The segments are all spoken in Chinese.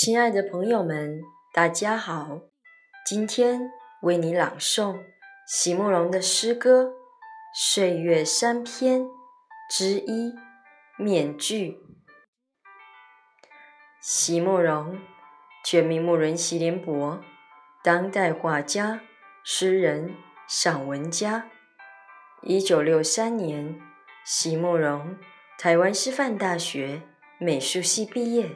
亲爱的朋友们，大家好！今天为你朗诵席慕容的诗歌《岁月三篇》之一《面具》。席慕容，全名慕容席联博，当代画家、诗人、散文家。一九六三年，席慕容台湾师范大学美术系毕业。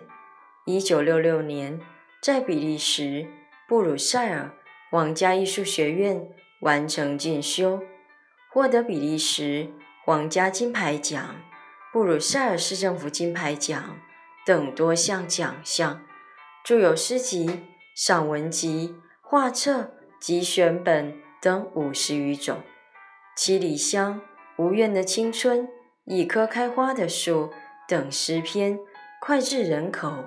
一九六六年，在比利时布鲁塞尔皇家艺术学院完成进修，获得比利时皇家金牌奖、布鲁塞尔市政府金牌奖等多项奖项，著有诗集、散文集、画册及选本等五十余种。七里香、无怨的青春、一棵开花的树等诗篇脍炙人口。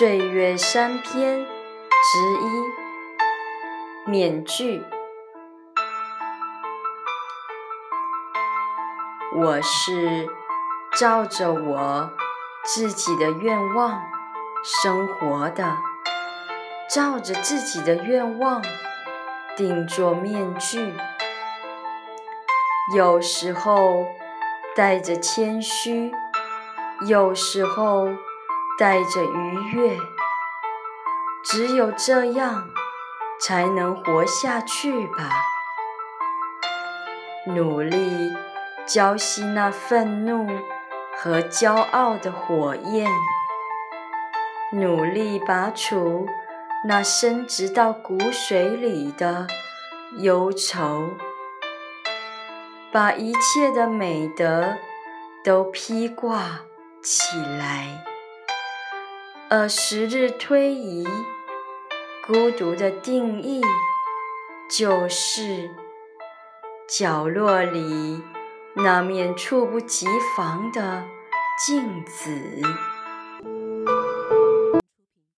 岁月三篇之一：面具。我是照着我自己的愿望生活的，照着自己的愿望定做面具。有时候带着谦虚，有时候。带着愉悦，只有这样才能活下去吧。努力浇熄那愤怒和骄傲的火焰，努力拔除那深植到骨髓里的忧愁，把一切的美德都披挂起来。而时日推移，孤独的定义就是角落里那面猝不及防的镜子。